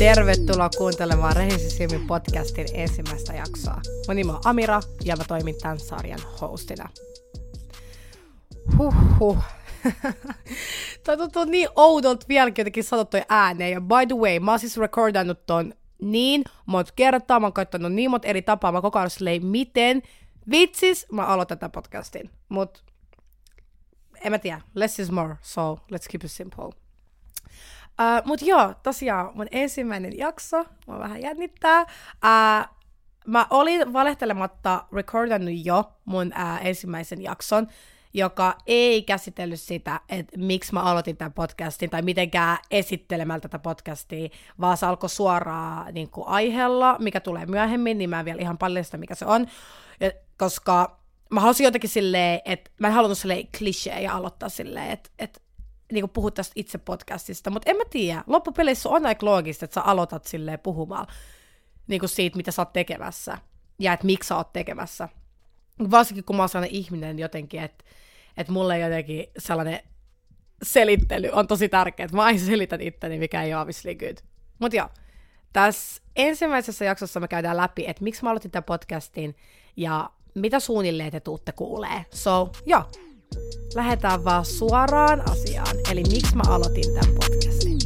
Tervetuloa kuuntelemaan Rehisisimin podcastin ensimmäistä jaksoa. Mun nimi on Amira ja mä toimin tämän sarjan hostina. Huhhuh. Toi tuntuu niin oudolta vieläkin jotenkin sanottu ääneen. Ja by the way, mä oon siis recordannut ton niin monta kertaa, mä oon katsonut niin monta eri tapaa, mä koko ajan silleen, miten vitsis mä aloitan tätä podcastin. Mut en mä tiedä, less is more, so let's keep it simple. Uh, mut joo, tosiaan mun ensimmäinen jakso, mä vähän jännittää. Uh, mä olin valehtelematta recordannut jo mun uh, ensimmäisen jakson, joka ei käsitellyt sitä, että miksi mä aloitin tämän podcastin tai mitenkään esittelemällä tätä podcastia, vaan se alkoi suoraan niin kuin aiheella, mikä tulee myöhemmin, niin mä en vielä ihan paljasta, mikä se on, ja, koska mä halusin jotenkin silleen, että mä en halunnut silleen klisee ja aloittaa silleen, että, että niin kuin puhut tästä itse podcastista, mutta en mä tiedä, loppupeleissä on aika loogista, että sä aloitat silleen puhumaan niin kuin siitä, mitä sä oot tekemässä ja että miksi sä oot tekemässä. Varsinkin kun mä oon sellainen ihminen jotenkin, että, että mulle jotenkin sellainen selittely on tosi tärkeää, että mä aina selitän itteni, mikä ei ole obviously good. Mutta joo, tässä ensimmäisessä jaksossa me käydään läpi, että miksi mä aloitin tämän podcastin ja mitä suunnilleen te tuutte kuulee. So, joo, lähdetään vaan suoraan asiaan. Eli miksi mä aloitin tämän podcastin.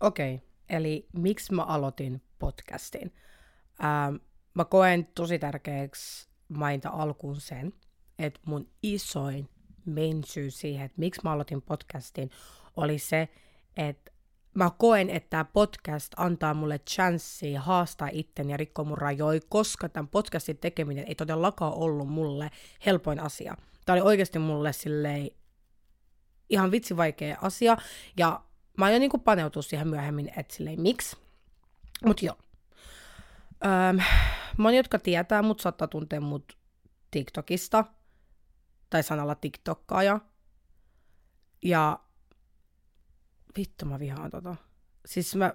Okei, okay, eli miksi mä aloitin podcastin? Ähm, mä koen tosi tärkeäksi mainita alkuun sen, että mun isoin main syy siihen, että miksi mä aloitin podcastin, oli se, että mä koen, että tämä podcast antaa mulle chanssia haastaa itteni ja rikkoa mun rajoja, koska tämän podcastin tekeminen ei todellakaan ollut mulle helpoin asia. Tämä oli oikeasti mulle silleen ihan vitsi vaikea asia, ja mä aion niinku paneutua siihen myöhemmin, että silleen miksi. Mut joo. Öm, moni, jotka tietää mut, saattaa tuntea mut TikTokista, tai sanalla TikTokkaaja. Ja vittu mä vihaan tota. Siis mä,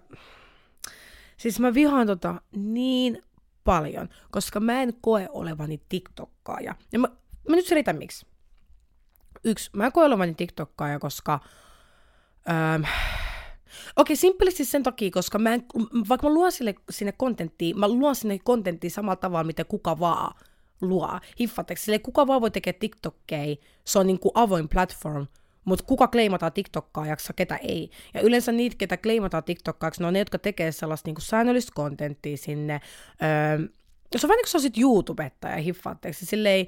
siis mä vihaan tota niin paljon, koska mä en koe olevani TikTokkaaja. Ja mä, mä nyt selitän miksi. Yksi, mä en koe olevani TikTokkaaja, koska... Öö, Okei, okay, simppelisti sen takia, koska mä en, vaikka mä luon sille, sinne kontenttia, mä luon sinne kontenttia samalla tavalla, miten kuka vaan luo. Hiffatteko, sille kuka vaan voi tekee TikTokkeja, se on niin kuin avoin platform, mutta kuka kleimataan TikTokkaajaksi, ketä ei. Ja yleensä niitä, ketä kleimataan TikTokkaajaksi, ne on ne, jotka tekee sellaista niin kuin säännöllistä kontenttia sinne. Öö, se on vähän niin kuin sä olisit YouTubettaja, hiffaatteko, silleen,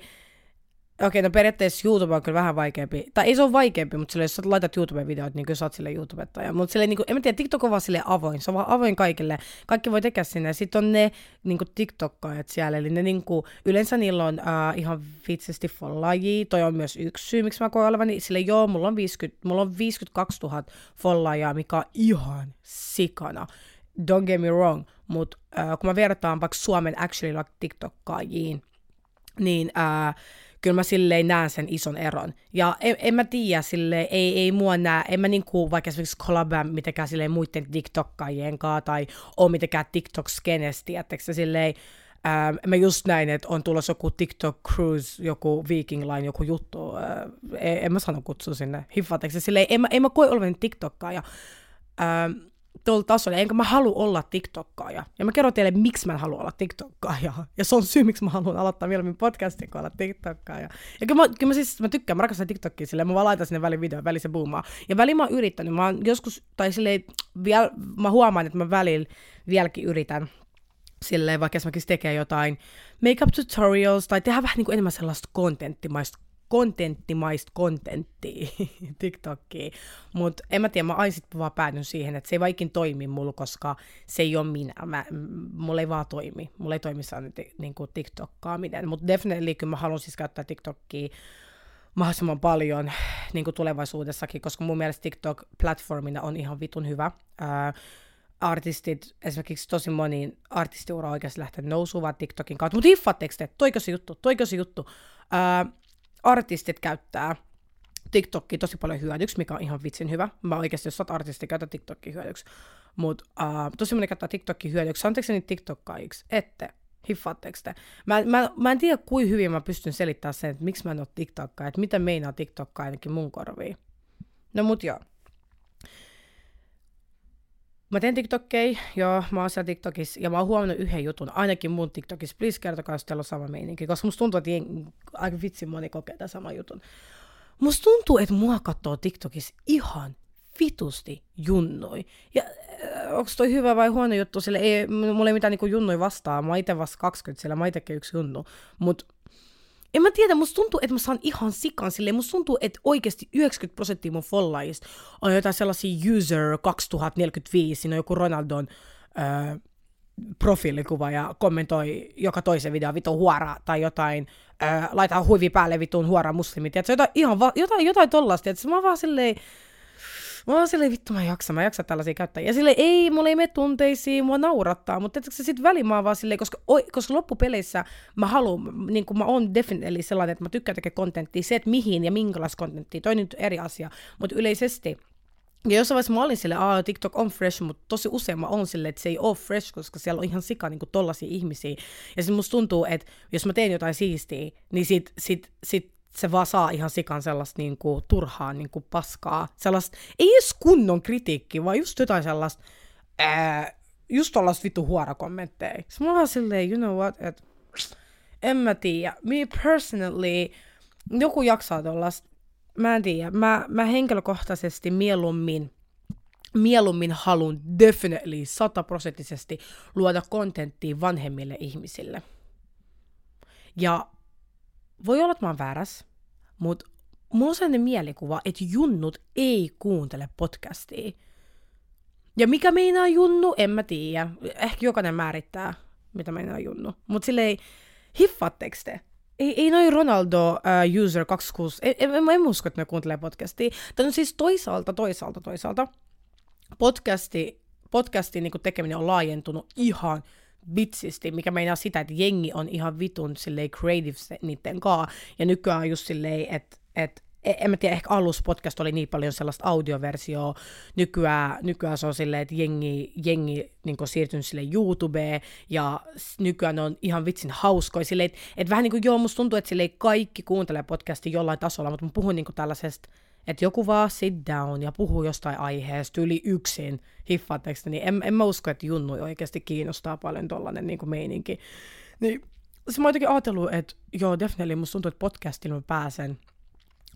Okei, no periaatteessa YouTube on kyllä vähän vaikeampi. Tai ei se ole vaikeampi, mutta sille, jos sä laitat YouTube-videot, niin kyllä sä oot sille YouTubettaja. Mutta sille, niin kuin, en mä tiedä, TikTok on vaan sille avoin. Se on vaan avoin kaikille. Kaikki voi tehdä sinne. Sitten on ne niin kuin TikTokkaajat siellä. Eli ne niin kuin, yleensä niillä on uh, ihan vitsesti follaajia. Toi on myös yksi syy, miksi mä koen olevani. Sille joo, mulla on, 50, mulla on 52 000 follaajaa, mikä on ihan sikana. Don't get me wrong. Mutta uh, kun mä vertaan vaikka Suomen actually like TikTokkaajiin, niin uh, kyllä mä silleen näen sen ison eron. Ja en, en mä tiedä, silleen, ei, ei mua näe, en mä niinku vaikka esimerkiksi collabaa mitenkään silleen muiden TikTokkaajien kanssa tai oo mitenkään TikTok-skenesti, tiedättekö silleen, Ähm, mä just näin, että on tulossa joku TikTok Cruise, joku Viking Line, joku juttu. Äh, en, en mä sano kutsua sinne. Hiffateeksi. Silleen, en, mä, en mä koe olevan TikTokkaaja. Ähm, tuolla tasolla, enkä mä halua olla TikTokkaaja. Ja mä kerron teille, miksi mä en halua olla TikTokkaaja. Ja se on syy, miksi mä haluan aloittaa mieluummin podcastin, kun olla TikTokkaaja. Ja kyllä mä, kyllä mä siis, mä tykkään, mä rakastan TikTokia silleen, mä vaan laitan sinne välin videon, väliin se boomaa. Ja väliin mä oon yrittänyt, mä oon joskus, tai silleen, viel, mä huomaan, että mä välillä vieläkin yritän silleen, vaikka esimerkiksi tekee jotain makeup tutorials tai tehdä vähän niin kuin enemmän sellaista kontenttimaista kontenttimaista kontenttia TikTokiin. Mutta en mä tiedä, mä aina sitten vaan päädyn siihen, että se ei vaikin toimi mulla, koska se ei ole minä. Mä, mulla ei vaan toimi. Mulla ei toimi sellainen niin kuin TikTokkaaminen. Mutta definitely kyllä mä haluan siis käyttää TikTokia mahdollisimman paljon niin kuin tulevaisuudessakin, koska mun mielestä TikTok-platformina on ihan vitun hyvä. Ää, artistit, esimerkiksi tosi moni artistiura oikeasti lähtenyt nousuun TikTokin kautta. Mutta hiffatteko te, toiko se juttu, toiko se juttu. Ää, artistit käyttää TikTokia tosi paljon hyödyksi, mikä on ihan vitsin hyvä. Mä oikeasti, jos sä oot artisti, käytä TikTokia hyödyksi. Mutta uh, tosi moni käyttää TikTokia hyödyksi. Anteeksi niitä TikTokkaajiksi? Ette. Hiffaatteko te? Mä, mä, mä en tiedä, kuin hyvin mä pystyn selittämään sen, että miksi mä en ole TikTokkaa, että mitä meinaa TikTokkaa ainakin mun korviin. No mut joo. Mä teen TikTokkeja, joo, mä oon siellä TikTokissa, ja mä oon huomannut yhden jutun, ainakin mun TikTokissa, please kertokaa, jos teillä on sama meininki, koska musta tuntuu, että jengi, aika vitsi moni kokee tämän saman jutun. Musta tuntuu, että mua katsoo TikTokissa ihan vitusti junnoi. Ja äh, onko toi hyvä vai huono juttu, sille ei, mulla ei mitään niinku junnoi vastaa, mä itse vasta 20, sillä mä itsekin yksi junnu, mut en mä tiedä, musta tuntuu, että mä saan ihan sikan silleen, musta tuntuu, että oikeasti 90 prosenttia mun follaajista on jotain sellaisia user 2045, siinä on joku Ronaldon äh, profiilikuva ja kommentoi joka toisen video vitun huora tai jotain, äh, laittaa huivi päälle vitun huora muslimit, että jotain, ihan va- jotain, jotain tollasta, että mä vaan silleen, Mä oon silleen, vittu mä en jaksa, mä en jaksa tällaisia käyttää. Ja sille ei, mulla ei mene tunteisiin, mua naurattaa, mutta että se sitten väliin mä vaan silleen, koska, oi, koska loppupeleissä mä haluan, niin kuin mä oon definitely sellainen, että mä tykkään tekemään kontenttia, se, että mihin ja minkälaista kontenttia, toi nyt eri asia, mutta yleisesti ja jossain vaiheessa mä olin silleen, että TikTok on fresh, mutta tosi usein mä oon silleen, että se ei ole fresh, koska siellä on ihan sika niin tollaisia ihmisiä. Ja sitten musta tuntuu, että jos mä teen jotain siistiä, niin sit, sit, sit se vaan saa ihan sikan sellaista niin kuin, turhaa niin kuin, paskaa. Sellaista, ei edes kunnon kritiikki, vaan just jotain sellaista, ää, just tollaista vittu huorakommentteja. Sitten mä vaan silleen, you know what, että en mä tiedä. Me personally, joku jaksaa tollaista, mä en tiedä. Mä, mä henkilökohtaisesti mieluummin, mieluummin halun definitely sataprosenttisesti luoda kontenttia vanhemmille ihmisille. Ja voi olla, että mä oon väärässä, mutta mulla on sellainen mielikuva, että junnut ei kuuntele podcastia. Ja mikä meinaa junnu, en mä tiedä. Ehkä jokainen määrittää, mitä meinaa junnu. Mutta silleen, hiffaatteko te? Ei, ei noin Ronaldo uh, User 26, en, en, en, usko, että ne kuuntelee podcastia. Tämä on siis toisaalta, toisaalta, toisaalta. Podcasti, podcastin niin tekeminen on laajentunut ihan bitsisti, mikä meinaa sitä, että jengi on ihan vitun silleen creative niiden kaa. Ja nykyään on just silleen, että et, en mä tiedä, ehkä alussa podcast oli niin paljon sellaista audioversioa, nykyään, nykyään se on silleen, että jengi, jengi niin siirtynyt sille YouTubeen, ja nykyään on ihan vitsin hauskoja, silleen, että et vähän niin kuin joo, musta tuntuu, että silleen kaikki kuuntelee podcastia jollain tasolla, mutta mä puhun niin kuin tällaisesta että joku vaan sit down ja puhuu jostain aiheesta yli yksin, hiffaatteko niin en, en mä usko, että Junnu oikeasti kiinnostaa paljon tollanen niin meininki. Niin se mä jotenkin ajatellut, että joo, definitely musta tuntuu, että podcastilla mä pääsen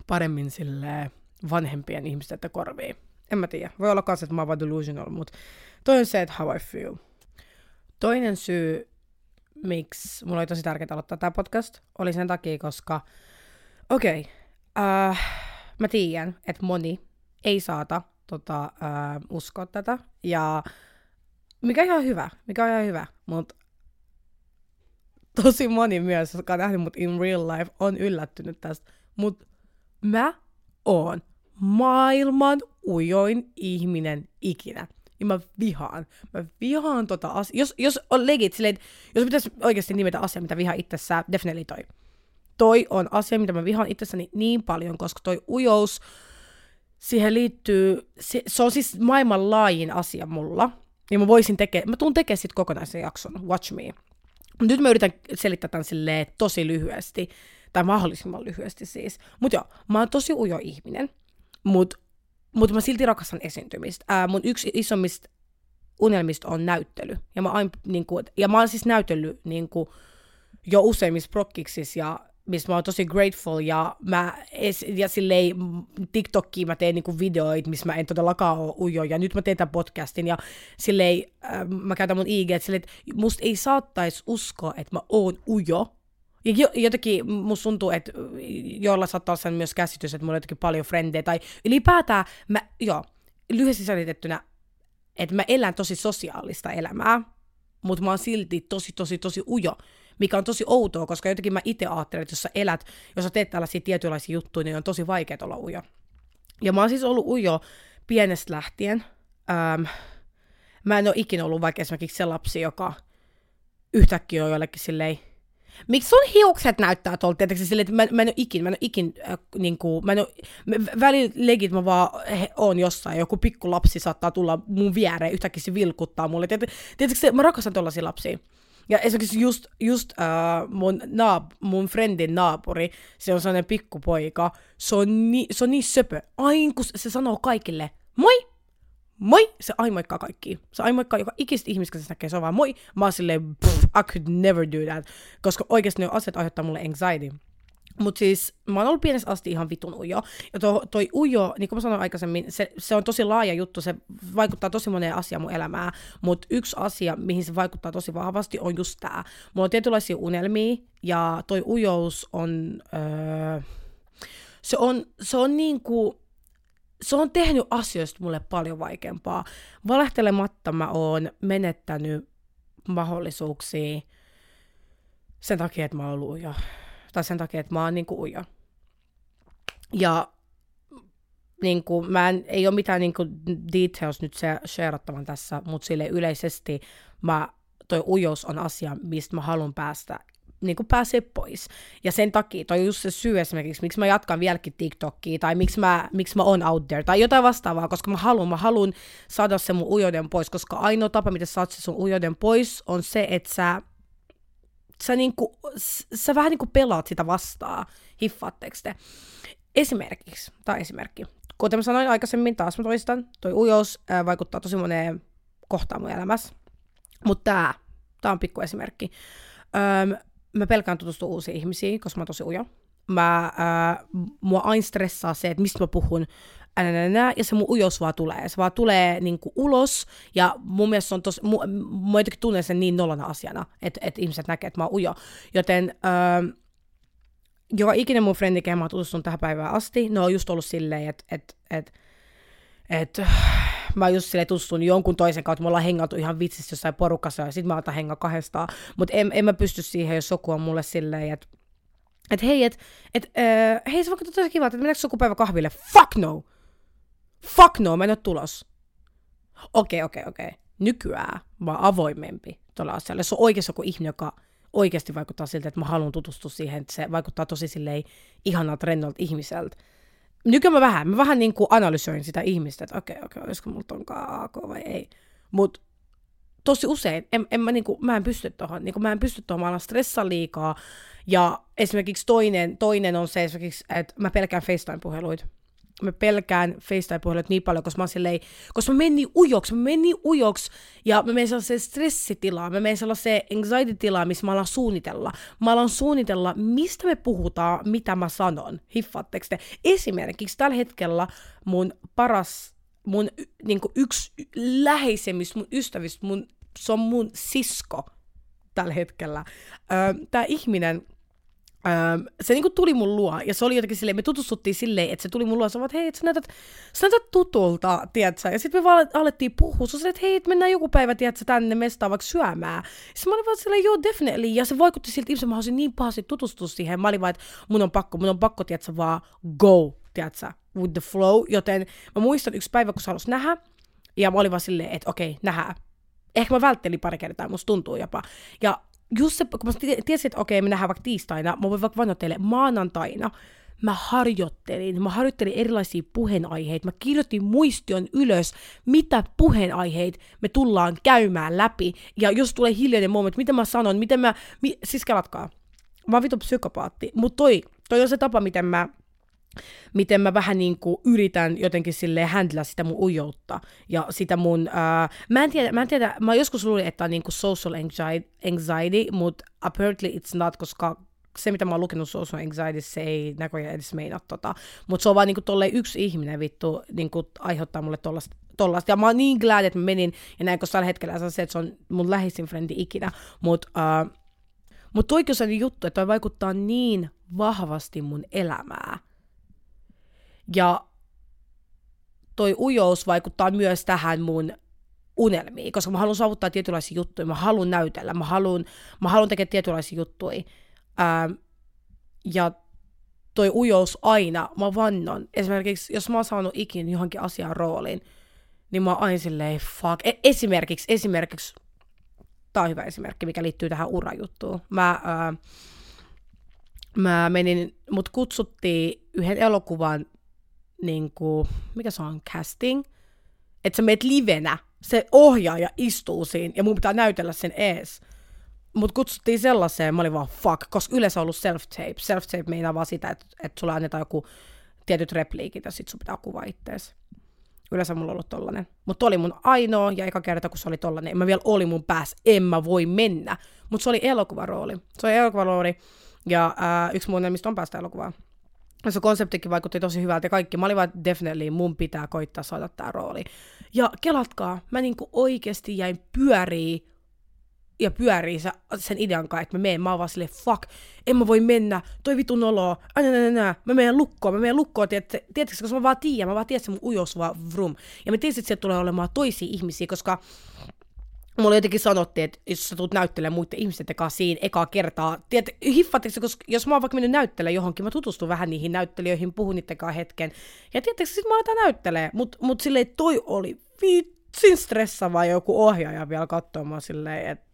paremmin sille vanhempien ihmisten korviin. En mä tiedä. Voi olla kanssa, että mä oon vaan delusional, mutta toi on se, että how I feel. Toinen syy, miksi mulla oli tosi tärkeää aloittaa tämä podcast, oli sen takia, koska okei, okay, uh, mä tiedän, että moni ei saata tota, äh, uskoa tätä. Ja mikä on ihan hyvä, mikä on ihan hyvä, mutta tosi moni myös, joka on nähnyt mut in real life, on yllättynyt tästä. Mutta mä oon maailman ujoin ihminen ikinä. Ja mä vihaan. Mä vihaan tota asiaa. Jos, jos on legit silleen, jos pitäisi oikeasti nimetä asia, mitä vihaa itsessään, definitely toi toi on asia, mitä mä vihaan itsessäni niin paljon, koska toi ujous, siihen liittyy, se, se on siis maailman laajin asia mulla. Ja mä voisin tekee, mä tuun tekemään sit kokonaisen jakson, watch me. Nyt mä yritän selittää tämän silleen tosi lyhyesti, tai mahdollisimman lyhyesti siis. Mutta joo, mä oon tosi ujo ihminen, mutta mut mä silti rakastan esiintymistä. Ää, mun yksi isommista unelmista on näyttely. Ja mä, ain, niin ja mä oon siis näytellyt niin jo useimmissa prokkiksissa ja missä mä oon tosi grateful ja mä ja silleen TikTokkiin mä teen niinku videoita, missä mä en todellakaan ole ujo. Ja nyt mä teen tämän podcastin ja silleen äh, mä käytän mun IG, että silleen, että musta ei saattaisi uskoa, että mä oon ujo. Ja jo, jotenkin musta tuntuu, että joilla saattaa olla myös käsitys, että mulla on jotenkin paljon frendejä. Tai ylipäätään mä, joo, lyhyesti selitettynä, että mä elän tosi sosiaalista elämää, mutta mä oon silti tosi, tosi, tosi ujo mikä on tosi outoa, koska jotenkin mä itse ajattelen, että jos sä elät, jos sä teet tällaisia tietynlaisia juttuja, niin on tosi vaikea olla ujo. Ja mä oon siis ollut ujo pienestä lähtien. Ähm, mä en ole ikinä ollut vaikka esimerkiksi se lapsi, joka yhtäkkiä on jollekin silleen, miksi sun hiukset näyttää tuolta, tietysti silleen, että mä, mä en ole ikin, mä en ole ikin, äh, niin kuin, mä en ole, välillä legit mä vaan he, on jossain, joku pikku lapsi saattaa tulla mun viereen, yhtäkkiä se vilkuttaa mulle, tietysti, tietysti mä rakastan tuollaisia lapsia. Ja esimerkiksi just, just uh, mun, naap, mun friendin naapuri, se on sellainen pikkupoika, se on, ni, se on niin söpö. Aina kun se sanoo kaikille, moi, moi, se aina moikkaa kaikki. Se aina moikkaa joka ikistä ihmistä, kun se näkee, se on vaan moi. Mä oon silleen, I could never do that. Koska oikeasti ne asiat aiheuttaa mulle anxiety. Mutta siis mä oon ollut pienestä asti ihan vitun ujo. Ja to, toi ujo, niin kuin mä sanoin aikaisemmin, se, se on tosi laaja juttu, se vaikuttaa tosi moneen asiaan mun elämään. Mutta yksi asia, mihin se vaikuttaa tosi vahvasti, on just tää. Mulla on tietynlaisia unelmia, ja toi ujous on... Öö, se on, se on niinku, se on tehnyt asioista mulle paljon vaikeampaa. Valehtelematta mä oon menettänyt mahdollisuuksia sen takia, että mä oon ollut ujo tai sen takia, että mä oon niinku ujo. Ja niin kuin, mä en, ei ole mitään niin kuin, details nyt se shareattavan tässä, mutta sille yleisesti mä, toi ujous on asia, mistä mä haluan päästä niin kuin pääsee pois. Ja sen takia, toi just se syy esimerkiksi, miksi mä jatkan vieläkin TikTokia, tai miksi mä, miksi mä on out there, tai jotain vastaavaa, koska mä haluan, mä haluan saada sen mun ujouden pois, koska ainoa tapa, miten saat se sun ujouden pois, on se, että sä sä, niinku, sä vähän niinku pelaat sitä vastaan, hiffaatteko te? Esimerkiksi, tai esimerkki. Kuten mä sanoin aikaisemmin, taas mä toistan, toi ujous ää, vaikuttaa tosi moneen kohtaan mun elämässä. Mutta tää, tää on pikku esimerkki. Öm, mä pelkään tutustua uusiin ihmisiin, koska mä oon tosi ujo. Mä, ää, mua aina stressaa se, että mistä mä puhun, ja se mun ujous vaan tulee. Se vaan tulee niin kuin ulos, ja mun mielestä se on tosi, mu, mä jotenkin tunnen sen niin nollana asiana, että, että ihmiset näkee, että mä oon ujo. Joten öö, joka ikinen mun frendi, kehen mä oon tutustunut tähän päivään asti, ne on just ollut silleen, että että että että mä just silleen tutustunut jonkun toisen kautta, me ollaan hengautu ihan vitsissä jossain porukassa, ja sit mä otan hengaa kahdestaan, mutta en, en mä pysty siihen, jos joku on mulle silleen, että et hei, et, et, äh, hei se vaikka tosi kiva, että mennäänkö sukupäivä kahville? Fuck no! Fuck no, mä en ole tulos. Okei, okei, okei. Nykyään mä oon avoimempi tuolla asialla. Se on oikeasti joku ihminen, joka oikeasti vaikuttaa siltä, että mä haluan tutustua siihen, että se vaikuttaa tosi silleen ihanalta, rennolta ihmiseltä. Nykyään mä vähän, mä vähän niin kuin analysoin sitä ihmistä, että okei, okei, olisiko mulla tonkaan AK vai ei. Mutta tosi usein, en, en mä, niinku, mä en pysty tuohon, niinku, mä en pysty tuohon, mä alan stressaa liikaa. Ja esimerkiksi toinen, toinen on se esimerkiksi, että mä pelkään FaceTime-puheluita mä pelkään FaceTime-puhelut niin paljon, koska mä silleen, koska mä menen niin ujoksi, mä menen niin ujoksi, ja mä menen sellaiseen stressitilaan, mä menen sellaiseen anxiety-tilaan, missä mä alan suunnitella. Mä alan suunnitella, mistä me puhutaan, mitä mä sanon. Hiffaatteko te? Esimerkiksi tällä hetkellä mun paras, mun niin yksi läheisemmistä mun ystävistä, mun, se on mun sisko tällä hetkellä. Öö, Tämä ihminen, Öö, se niinku tuli mun luo, ja se oli jotenkin silleen, me tutustuttiin silleen, että se tuli mun luo, että hei, sä näytät, sä näytät tutulta, tiedätkö? Ja sitten me vaan alettiin puhua, se että hei, et mennään joku päivä, tiedätkö, tänne mestaan vaikka syömään. Sitten mä olin vaan silleen, joo, definitely, ja se vaikutti siltä ihmisen, mä haluaisin niin pahasti tutustua siihen, mä olin vaan, että mun on pakko, mun on pakko, tiedätkö, vaan go, tiedätkö, with the flow, joten mä muistan yksi päivä, kun se halusi nähdä, ja mä olin vaan silleen, että okei, okay, nähdään. Ehkä mä välttelin pari kertaa, musta tuntuu jopa. Ja just se, kun mä tiesin, että okei, me nähdään vaikka tiistaina, mä voin vaikka vannoa teille maanantaina, mä harjoittelin, mä harjoittelin erilaisia puheenaiheita, mä kirjoitin muistion ylös, mitä puheenaiheet me tullaan käymään läpi, ja jos tulee hiljainen moment, mitä mä sanon, miten mä, mi, siis kelatkaa, mä oon vitu psykopaatti, mutta toi, toi on se tapa, miten mä miten mä vähän niin kuin yritän jotenkin sille handla sitä mun ujoutta ja sitä mun, uh, mä en tiedä, mä en tiedä, mä joskus luulin, että on niin kuin social anxiety, anxiety mutta apparently it's not, koska se, mitä mä oon lukenut social anxiety, se ei näköjään edes meinaa tota. Mutta se on vaan niinku tolleen yksi ihminen vittu niinku aiheuttaa mulle tollasta, tollasta. Ja mä oon niin glad, että mä menin, ja näin, koska tällä hetkellä se, että se on mun läheisin frendi ikinä. Mutta uh, mut toikin on juttu, että toi vaikuttaa niin vahvasti mun elämää. Ja toi ujous vaikuttaa myös tähän mun unelmiin, koska mä haluan saavuttaa tietynlaisia juttuja, mä haluan näytellä, mä haluan, mä haluan tehdä tietynlaisia juttuja. Ähm, ja toi ujous aina, mä vannon, esimerkiksi jos mä oon saanut ikinä johonkin asiaan rooliin, niin mä oon aina silleen, fuck. E- esimerkiksi, esimerkiksi, tää on hyvä esimerkki, mikä liittyy tähän urajuttuun. Mä, ää, mä menin, mut kutsuttiin yhden elokuvan niin kuin, mikä se on, casting, että sä meet livenä, se ohjaaja istuu siinä ja mun pitää näytellä sen ees. mut kutsuttiin sellaiseen, mä olin vaan fuck, koska yleensä on ollut self-tape. Self-tape meinaa vaan sitä, että, että sulla annetaan joku tietyt repliikit ja sit sun pitää kuvaa ittees. Yleensä mulla on ollut tollanen. Mutta oli mun ainoa ja eka kerta, kun se oli tollanen. En mä vielä oli mun päässä, en mä voi mennä. Mutta se oli elokuvarooli. Se oli elokuvarooli ja ää, yksi mun mistä on päästä elokuvaan. Se konseptikin vaikutti tosi hyvältä ja kaikki. Mä olin vaan, definitely mun pitää koittaa saada tää rooli. Ja kelatkaa, mä niinku oikeesti jäin pyörii ja pyörii se, sen idean kanssa, että mä menen, mä oon vaan silleen, fuck, en mä voi mennä, toi vitun olo, aina, aina, aina, mä menen lukkoon, mä menen lukkoon, tiedätkö, koska mä vaan tiedän, mä vaan tiedän, että mun ujous vaan vrum. Ja mä tiesin, että sieltä tulee olemaan toisia ihmisiä, koska Mulle jotenkin sanottiin, että jos sä tulet näyttelemään muiden ihmisten kanssa siinä ekaa kertaa, tiedät, hiffatteko, koska jos mä oon vaikka mennyt näyttelemään johonkin, mä tutustun vähän niihin näyttelijöihin, puhun niiden hetken, ja tiedättekö, sit mä aletaan näyttelemään, mutta mut silleen toi oli vitsin stressava joku ohjaaja vielä katsomaan silleen, että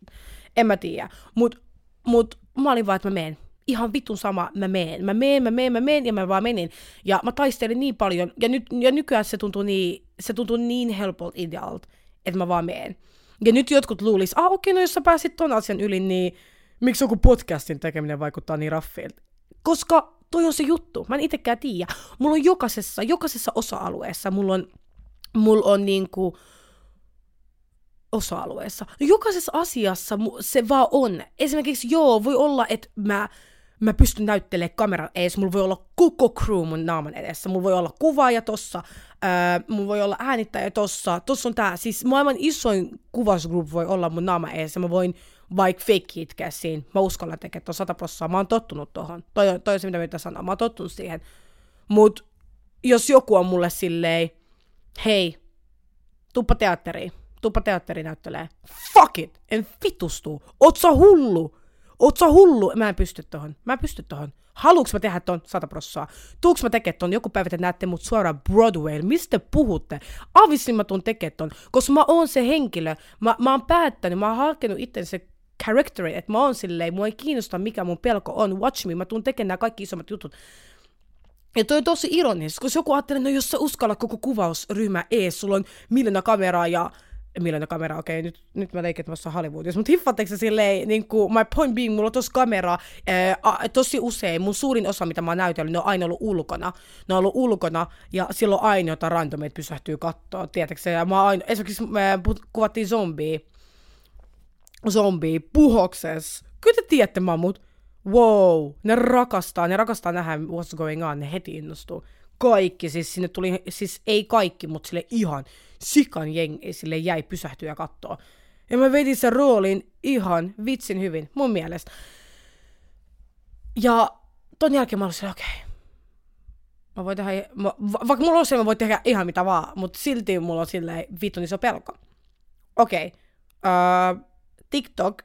en mä tiedä. Mut, mut mä olin vaan, että mä menen. Ihan vitun sama, mä meen. Mä meen, mä meen, mä meen ja mä vaan menin. Ja mä taistelin niin paljon, ja, nyt, ja nykyään se tuntuu niin, se tuntuu niin helpolta idealta, että mä vaan meen. Ja nyt jotkut luulis, ah okei, okay, no jos sä pääsit ton asian yli, niin miksi joku podcastin tekeminen vaikuttaa niin raffilta? Koska toi on se juttu. Mä en itekään tiedä. Mulla on jokaisessa, jokaisessa osa-alueessa, mulla on, mulla on niinku, osa-alueessa. No jokaisessa asiassa se vaan on. Esimerkiksi joo, voi olla, että mä, mä pystyn näyttelemään kameran edes, mulla voi olla koko crew mun naaman edessä, mulla voi olla kuvaaja tossa, ää, mulla voi olla äänittäjä tossa, tossa on tää, siis maailman isoin kuvausgroup voi olla mun naama edessä, mä voin vaikka fake itkeä siinä, mä uskallan tekemään ton 100 prosenttia, mä oon tottunut tohon, toi, toi on se mitä mitä sanoa, mä oon tottunut siihen, mut jos joku on mulle silleen, hei, tuppa teatteriin, tuppa teatterinäyttelee. Fuck it! En vitustu. Oot sä hullu? Oot sä hullu? Mä en pysty tohon. Mä en pysty tohon. Haluuks mä tehdä ton 100 prossaa? Tuuks mä tekemään ton? Joku päivä te näette mut suoraan Broadway. Mistä puhutte? Avissin mä tuun tekemään ton, koska mä oon se henkilö. Mä, mä oon päättänyt, mä oon hakenut itse se characteri, että mä oon silleen, mua ei kiinnosta mikä mun pelko on, watch me, mä tuun tekemään nämä kaikki isommat jutut. Ja toi on tosi ironista, koska joku ajattelee, no jos sä uskallat koko kuvausryhmä ees, sulla on miljoona kameraa ja millainen kamera, okei, okay, nyt, nyt mä leikin tuossa Hollywoodissa, mutta hiffatteko se silleen, niin kuin, my point being, mulla on tossa kamera ää, tosi usein, mun suurin osa, mitä mä oon näytellyt, ne on aina ollut ulkona, ne on ollut ulkona, ja silloin aina jotain randomit pysähtyy kattoon, tiedätkö ja mä aina, esimerkiksi me kuvattiin zombie, zombie, puhokses, kyllä te tiedätte mammut, wow, ne rakastaa, ne rakastaa nähdä what's going on, ne heti innostuu, kaikki, siis sinne tuli, siis ei kaikki, mutta sille ihan sikan jengi sille jäi pysähtyä ja katsoa. Ja mä vedin sen roolin ihan vitsin hyvin, mun mielestä. Ja ton jälkeen mä olin okei, mä voin tehdä, mä, va, vaikka mulla on se, mä voin tehdä ihan mitä vaan, mutta silti mulla on silleen vitun iso pelko. Okei, okay. uh, TikTok,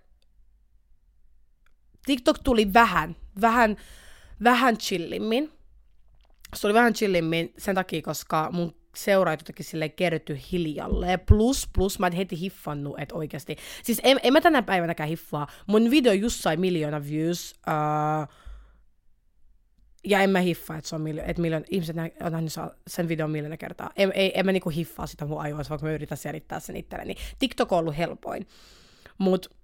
TikTok tuli vähän, vähän, vähän chillimmin. Se oli vähän chillimmin sen takia, koska mun seuraajat jotenkin silleen kerty hiljalle. Plus, plus mä en heti hiffannut, että oikeasti. Siis en, en mä tänä päivänäkään hiffaa. Mun video just sai miljoona views. Uh, ja en mä hiffaa, että, se on miljo- että miljoona, ihmiset on nähnyt sen videon miljoona kertaa. En, en, en mä niinku hiffaa sitä mun ajoissa, vaikka mä yritän selittää sen itselleni. TikTok on ollut helpoin. Mut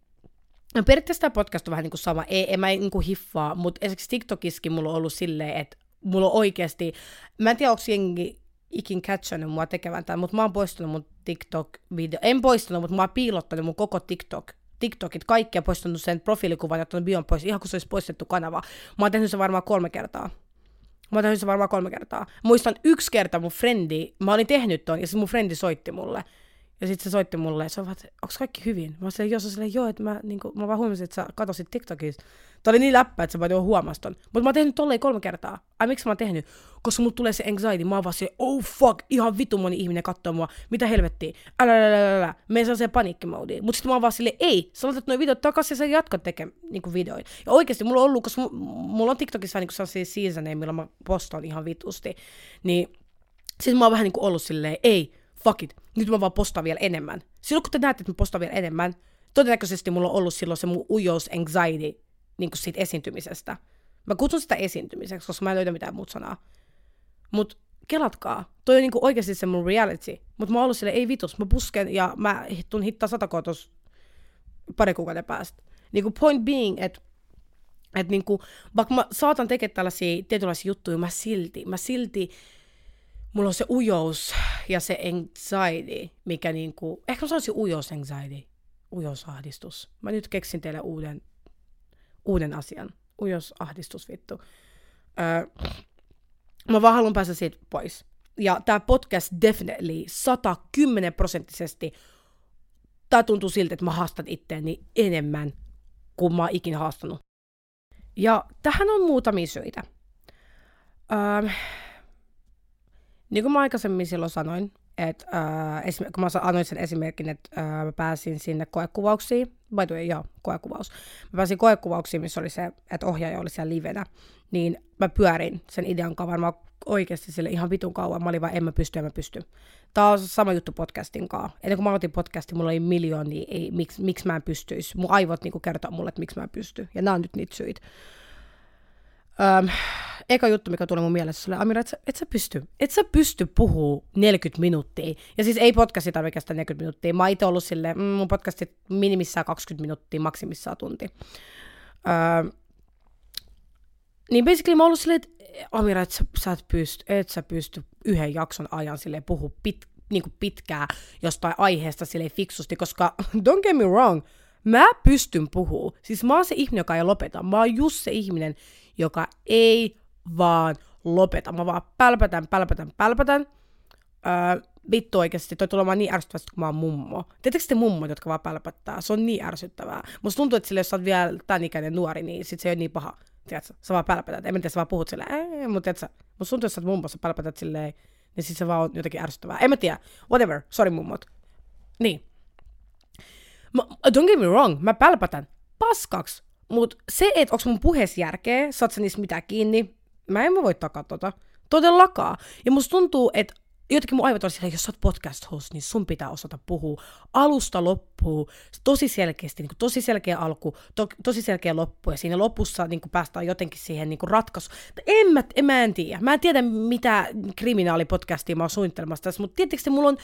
No periaatteessa tämä podcast on vähän niin kuin sama, ei, en mä niinku hiffaa, mutta esimerkiksi TikTokissakin mulla on ollut silleen, että mulla on oikeasti, mä en tiedä, onko jengi ikin catchannut mua tekevän tämän, mutta mä oon poistanut mun TikTok-video. En poistanut, mutta mä oon piilottanut mun koko TikTok TikTokit, kaikkia poistanut sen profiilikuvan ja ottanut bion pois, ihan kuin se olisi poistettu kanava. Mä oon tehnyt sen varmaan kolme kertaa. Mä oon tehnyt sen varmaan kolme kertaa. Muistan yksi kerta mun frendi, mä olin tehnyt ton, ja se mun frendi soitti mulle. Ja sitten se soitti mulle, vaan, onko kaikki hyvin? Mä sanoin, jos silleen, joo, että mä, niin kuin, mä vaan huomasin, että sä katosit TikTokista. Tämä oli niin läppä, että sä vaan huomasi ton. Mutta mä oon tehnyt tolleen kolme kertaa. Ai miksi mä oon tehnyt? Koska mulla tulee se anxiety. Mä oon vaan se, oh fuck, ihan vitu moni ihminen katsoo mua. Mitä helvettiä? Älä, älä, älä, älä. Menen sellaiseen paniikkimoodiin. Mutta sitten mä oon vaan silleen, ei, sä laitat noin videot takaisin ja sä jatkat tekemään niinku videoita. Ja oikeasti mulla on ollut, koska mulla on TikTokissa niinku sellaisia seasoneja, millä mä postaan ihan vitusti. Niin sitten mä oon vähän niinku ollut silleen, ei, fuck it, nyt mä vaan postaan vielä enemmän. Silloin kun te näette, että mä postaan vielä enemmän, todennäköisesti mulla on ollut silloin se mun ujous anxiety niin kuin siitä esiintymisestä. Mä kutsun sitä esiintymiseksi, koska mä en löydä mitään muuta sanaa. Mut kelatkaa, toi on niinku oikeasti se mun reality. Mut mä oon ollut sille, ei vitus, mä pusken ja mä tuun hittaa sata tuossa pari kuukauden päästä. Niinku point being, että et niinku, vaikka mä saatan tekemään tällaisia tietynlaisia juttuja, mä silti, mä silti, mulla on se ujous ja se anxiety, mikä niinku, ehkä mä sanoisin ujous anxiety, ujousahdistus. Mä nyt keksin teille uuden, uuden asian. Ujousahdistus vittu. Öö, mä vaan haluan päästä siitä pois. Ja tämä podcast definitely 110 prosenttisesti, tää tuntuu siltä, että mä haastan itteeni enemmän kuin mä oon ikinä haastanut. Ja tähän on muutamia syitä. Öö, niin kuin mä aikaisemmin silloin sanoin, että äh, kun mä annoin sen esimerkin, että äh, mä pääsin sinne koekuvauksiin, the way, joo, koekuvaus. Mä pääsin koekuvauksiin, missä oli se, että ohjaaja oli siellä livenä, niin mä pyörin sen idean kanssa varmaan oikeasti sille ihan vitun kauan. Mä olin vaan, en mä pysty, en mä pysty. Tää on sama juttu podcastin kanssa. Ennen kuin mä aloitin podcastin, mulla oli miljooni, ei, miksi, miksi mä en pystyisi. Mun aivot niinku kertoo mulle, että miksi mä en pysty. Ja nämä on nyt niitä syitä. Öm, eka juttu, mikä tuli mun mielessä, oli Amira, että sä, et sä pysty, et sä pysty puhuu 40 minuuttia. Ja siis ei podcasti tarvitse 40 minuuttia. Mä itse ollut silleen, mm, mun podcastit minimissään 20 minuuttia, maksimissaan tunti. Öö, niin basically mä oon ollut silleen, että Amira, että sä, sä et pysty, et sä pysty yhden jakson ajan silleen puhua pit, niin kuin pitkää jostain aiheesta silleen fiksusti, koska don't get me wrong, mä pystyn puhua. Siis mä oon se ihminen, joka ei lopeta. Mä oon just se ihminen, joka ei vaan lopeta. Mä vaan pälpätän, pälpätän, pälpätän. Öö, vittu oikeasti, toi tulee vaan niin ärsyttävästi, kun mä oon mummo. Tiedättekö te mummot, jotka vaan pälpättää? Se on niin ärsyttävää. Musta tuntuu, että sille, jos sä oot vielä tämän ikäinen nuori, niin sit se ei ole niin paha. Tiedätkö? Sä vaan pälpätät. En mä tiedä, sä vaan puhut silleen, mutta tiedätkö? Musta tuntuu, että sä oot mummo, sä pälpätät silleen, niin sit se vaan on jotenkin ärsyttävää. En mä tiedä. Whatever. Sorry mummot. Niin. Don't get me wrong, mä pälpätän paskaksi. Mut se, että onko mun puheessa järkeä, saat sä niistä mitään kiinni, mä en mä voi takaa tota. Todellakaan. Ja musta tuntuu, että jotenkin mun aivot on siellä, jos sä oot podcast host, niin sun pitää osata puhua alusta loppuun tosi selkeästi, niin tosi selkeä alku, to, tosi selkeä loppu, ja siinä lopussa niin päästään jotenkin siihen niin ratkaisu. En mä, en, mä en tiedä. Mä en tiedä, mitä kriminaalipodcastia mä oon suunnittelemassa tässä, mutta tietysti mulla on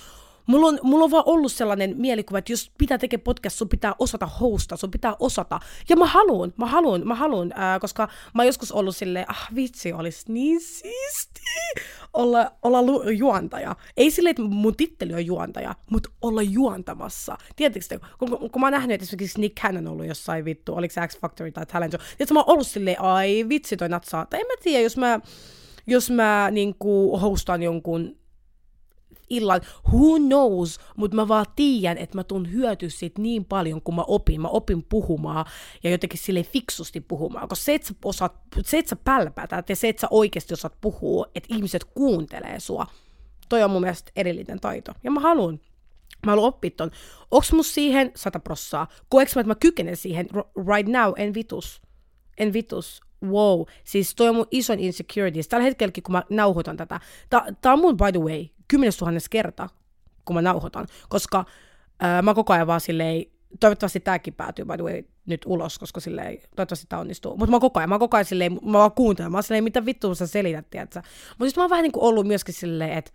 Mulla on, mulla on vaan ollut sellainen mielikuva, että jos pitää tekemään podcast, sun pitää osata hostaa, sun pitää osata. Ja mä haluun, mä haluun, mä haluun, äh, koska mä oon joskus ollut silleen, ah vitsi, olisi niin siisti olla, olla lu- juontaja. Ei silleen, että mun titteli on juontaja, mutta olla juontamassa. Tiedättekö kun, kun mä oon nähnyt, että esimerkiksi Nick Cannon on ollut jossain vittu, oliko se X Factory tai Talent Show, tiedätkö, mä oon ollut silleen, ai vitsi toi natsaa. Tai en mä tiedä, jos mä jos mä niinku hostaan jonkun illan, who knows, mutta mä vaan tiedän, että mä tuun hyötyä siitä niin paljon, kun mä opin. Mä opin puhumaan ja jotenkin sille fiksusti puhumaan, koska se, että sä, osaat, se, että sä pälpätät ja se, että sä oikeasti osaat puhua, että ihmiset kuuntelee sua, toi on mun mielestä erillinen taito. Ja mä haluan Mä haluan oppia ton. Onks mus siihen sata prossaa? Koeks mä, että mä kykenen siihen right now? En vitus. En vitus. Wow. Siis toi on mun ison insecurities. Tällä hetkelläkin, kun mä nauhoitan tätä. Tää, tää on mun, by the way, kymmenestuhannes kerta, kun mä nauhoitan, koska ää, mä koko ajan vaan silleen, toivottavasti tämäkin päätyy by the way nyt ulos, koska silleen, toivottavasti tämä onnistuu. Mutta mä koko ajan, mä koko ajan silleen, mä vaan kuuntelen, mä oon silleen, mitä vittua sä selität, tiedätkö? Mutta sitten mä oon vähän niin kuin ollut myöskin silleen, että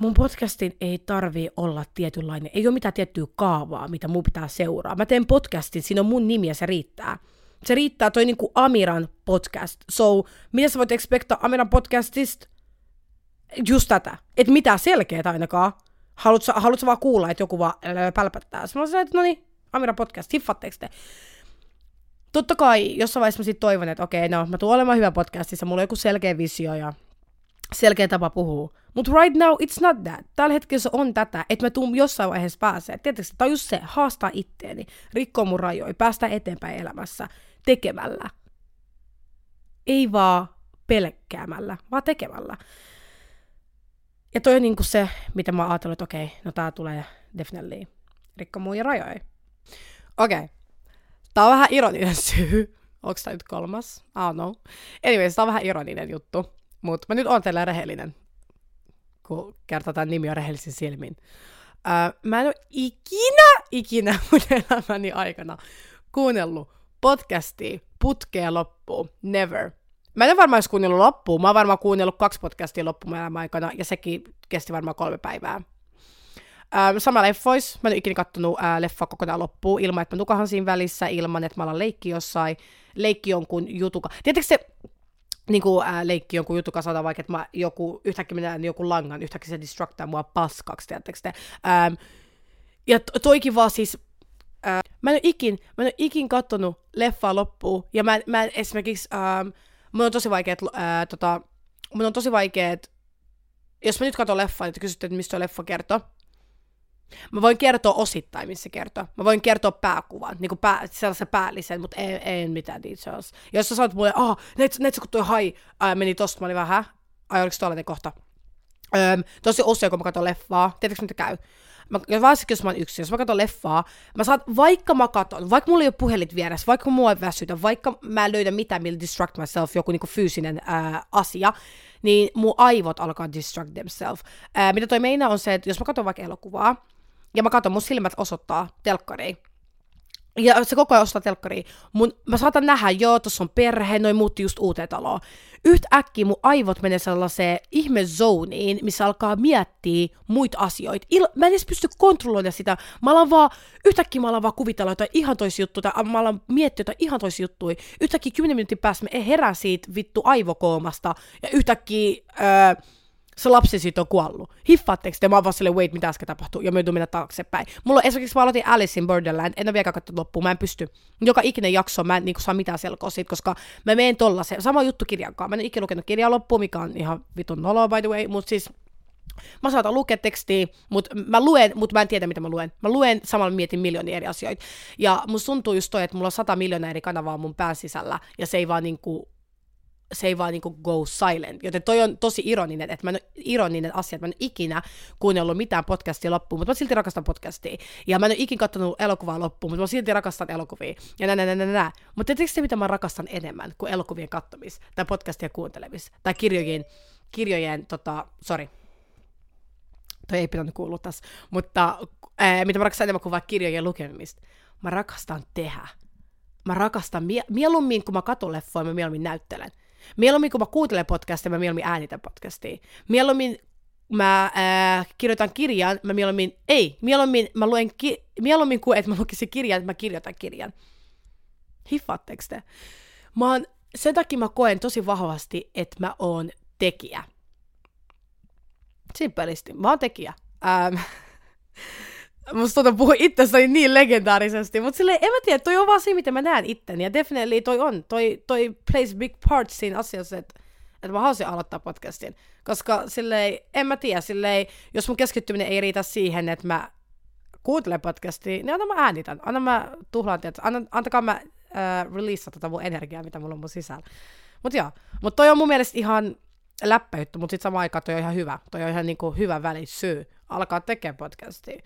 mun podcastin ei tarvi olla tietynlainen, ei ole mitään tiettyä kaavaa, mitä mun pitää seuraa. Mä teen podcastin, siinä on mun nimi ja se riittää. Se riittää toi niinku Amiran podcast. So, mitä sä voit expecta Amiran podcastista? Just tätä, että mitä selkeää ainakaan. Haluatko, haluatko vaan kuulla, että joku vaan pälpättää? Sitten mä sanoin, että no niin, Amira podcast, hiffatteeko te? Totta kai jossain vaiheessa mä sit toivon, että okei, no mä tuun olemaan hyvä podcastissa, mulla on joku selkeä visio ja selkeä tapa puhua. Mutta right now it's not that. Tällä hetkellä se on tätä, että mä tuun jossain vaiheessa pääsee. Tietysti tämä on just se, haastaa itteeni, rikkoa mun rajoja, päästä eteenpäin elämässä tekemällä. Ei vaan pelkkäämällä, vaan tekemällä. Ja toi on niinku se, mitä mä ajattelin, että okei, no tää tulee definitely rikko muun rajoja. Okei. Okay. Tää on vähän ironinen syy. Onko tää nyt kolmas? I don't know. Anyways, tää on vähän ironinen juttu. Mutta mä nyt oon teille rehellinen, kun kerta tämän nimi on rehellisin silmin. Uh, mä en ole ikinä, ikinä mun elämäni aikana kuunnellut podcastia putkea loppuun. Never. Mä en varmaan olisi kuunnellut loppuun. Mä oon varmaan kuunnellut kaksi podcastia loppuun aikana, ja sekin kesti varmaan kolme päivää. Ää, sama leffois. Mä en ole ikinä kattonut ää, leffa kokonaan loppuun ilman, että mä nukahan siinä välissä, ilman, että mä alan leikki jossain, leikki jonkun jutuka. Tiedätkö se, niin kuin, ää, leikki jonkun jutuka sanotaan vaikka, että mä joku, yhtäkkiä minä joku langan, yhtäkkiä se distractaa mua paskaksi, tiedättekö te? Ää, ja to, toikin vaan siis, ää, mä en ole ikin, mä en ole ikin kattonut leffaa loppuun, ja mä, mä en esimerkiksi, ää, mun on tosi vaikeet, ää, tota, mun on tosi vaikeet, jos mä nyt katson leffaa, niin kysytte, että mistä leffa kertoo, Mä voin kertoa osittain, missä kertoo. Mä voin kertoa pääkuvan, niin kuin pää, sellaisen päällisen, mutta en, en mitään details. Jos sä sanot mulle, ah, näit, näit kun toi hai ää, meni tosta, mä olin vähän, ai oliko tollainen kohta? Öm, tosi usein, kun mä katson leffaa, tiedätkö mitä käy? Mä, varsinkin jos mä oon yksin, jos mä katson leffaa, mä saan, vaikka mä katon, vaikka mulla ei ole puhelit vieressä, vaikka mua ei väsytä, vaikka mä en löydä mitään, millä distract myself, joku niinku fyysinen ää, asia, niin mun aivot alkaa distract themselves. Ää, mitä toi meinaa on se, että jos mä katson vaikka elokuvaa, ja mä katson, mun silmät osoittaa telkkariin. Ja se koko ajan ostaa telkkariin. Mun, mä saatan nähdä, joo, tuossa on perhe, noin muutti just uuteen taloon. Yhtäkkiä mun aivot menee sellaiseen ihme zoniin, missä alkaa miettiä muita asioita. Il- mä en edes pysty kontrolloida sitä. Mä alan vaan, yhtäkkiä mä alan vaan kuvitella jotain ihan toisia juttuja, tai mä alan miettiä jotain ihan toisia juttuja. Yhtäkkiä 10 minuutin päästä mä herään siitä vittu aivokoomasta, ja yhtäkkiä... Öö, se lapsi siitä on kuollut. Hiffaatteko te? Mä oon vaan wait, mitä äsken tapahtuu? Ja mä joudun mennä taaksepäin. Mulla on esimerkiksi, mä aloitin Alice in Borderland, en ole vielä katsonut loppuun, mä en pysty. Joka ikinen jakso, mä en niin saa mitään selkoa siitä, koska mä menen tollasen. Sama juttu kirjankaan. Mä en ikinä lukenut kirjaa loppuun, mikä on ihan vitun nolo, by the way, mutta siis Mä saatan lukea tekstiä, mutta mä luen, mutta mä en tiedä, mitä mä luen. Mä luen, samalla mietin miljoonia eri asioita. Ja musta tuntuu just toi, että mulla on sata miljoonaa eri kanavaa mun pään sisällä, ja se ei vaan niinku se ei vaan niinku go silent. Joten toi on tosi ironinen, että mä en ironinen asia, että mä en ikinä kuunnellut mitään podcastia loppuun, mutta mä silti rakastan podcastia. Ja mä en ole ikinä katsonut elokuvaa loppuun, mutta mä silti rakastan elokuvia. Ja nä, nä, nä, nä. Mutta tiedätkö se, mitä mä rakastan enemmän kuin elokuvien kattomis, tai podcastia kuuntelemista, tai kirjojen, kirjojen, tota, sorry, toi ei pitänyt kuulua tässä, mutta ää, mitä mä rakastan enemmän kuin vaikka kirjojen lukemista. Mä rakastan tehdä. Mä rakastan, mie- mieluummin kun mä katson leffoja, mä mieluummin näyttelen. Mieluummin kun mä kuuntelen podcastia, mä mieluummin äänitän podcastia. Mieluummin mä äh, kirjoitan kirjan, mä mieluummin, ei, mieluummin mä luen, ki, mieluummin kuin että mä lukisin kirjan, mä kirjoitan kirjan. Hiffaatteko te? Mä oon, sen takia mä koen tosi vahvasti, että mä oon tekijä. Simpelisti, mä oon tekijä. Ähm, Musta tuota puhua itsestäni niin legendaarisesti, mutta silleen, en mä tiedä, toi on vaan se, miten mä näen itteni, ja definitely toi on, toi, toi plays big part siinä asiassa, että että mä haluaisin aloittaa podcastin, koska silleen, en mä tiedä, silleen, jos mun keskittyminen ei riitä siihen, että mä kuuntelen podcastia, niin anna mä äänitän, anna mä tuhlaan, että anna, antakaa mä äh, release tätä mun energiaa, mitä mulla on mun sisällä. Mut joo, mut toi on mun mielestä ihan läppäjuttu, mutta sit samaan aikaan toi on ihan hyvä, toi on ihan niinku hyvä välisyy alkaa tekemään podcastia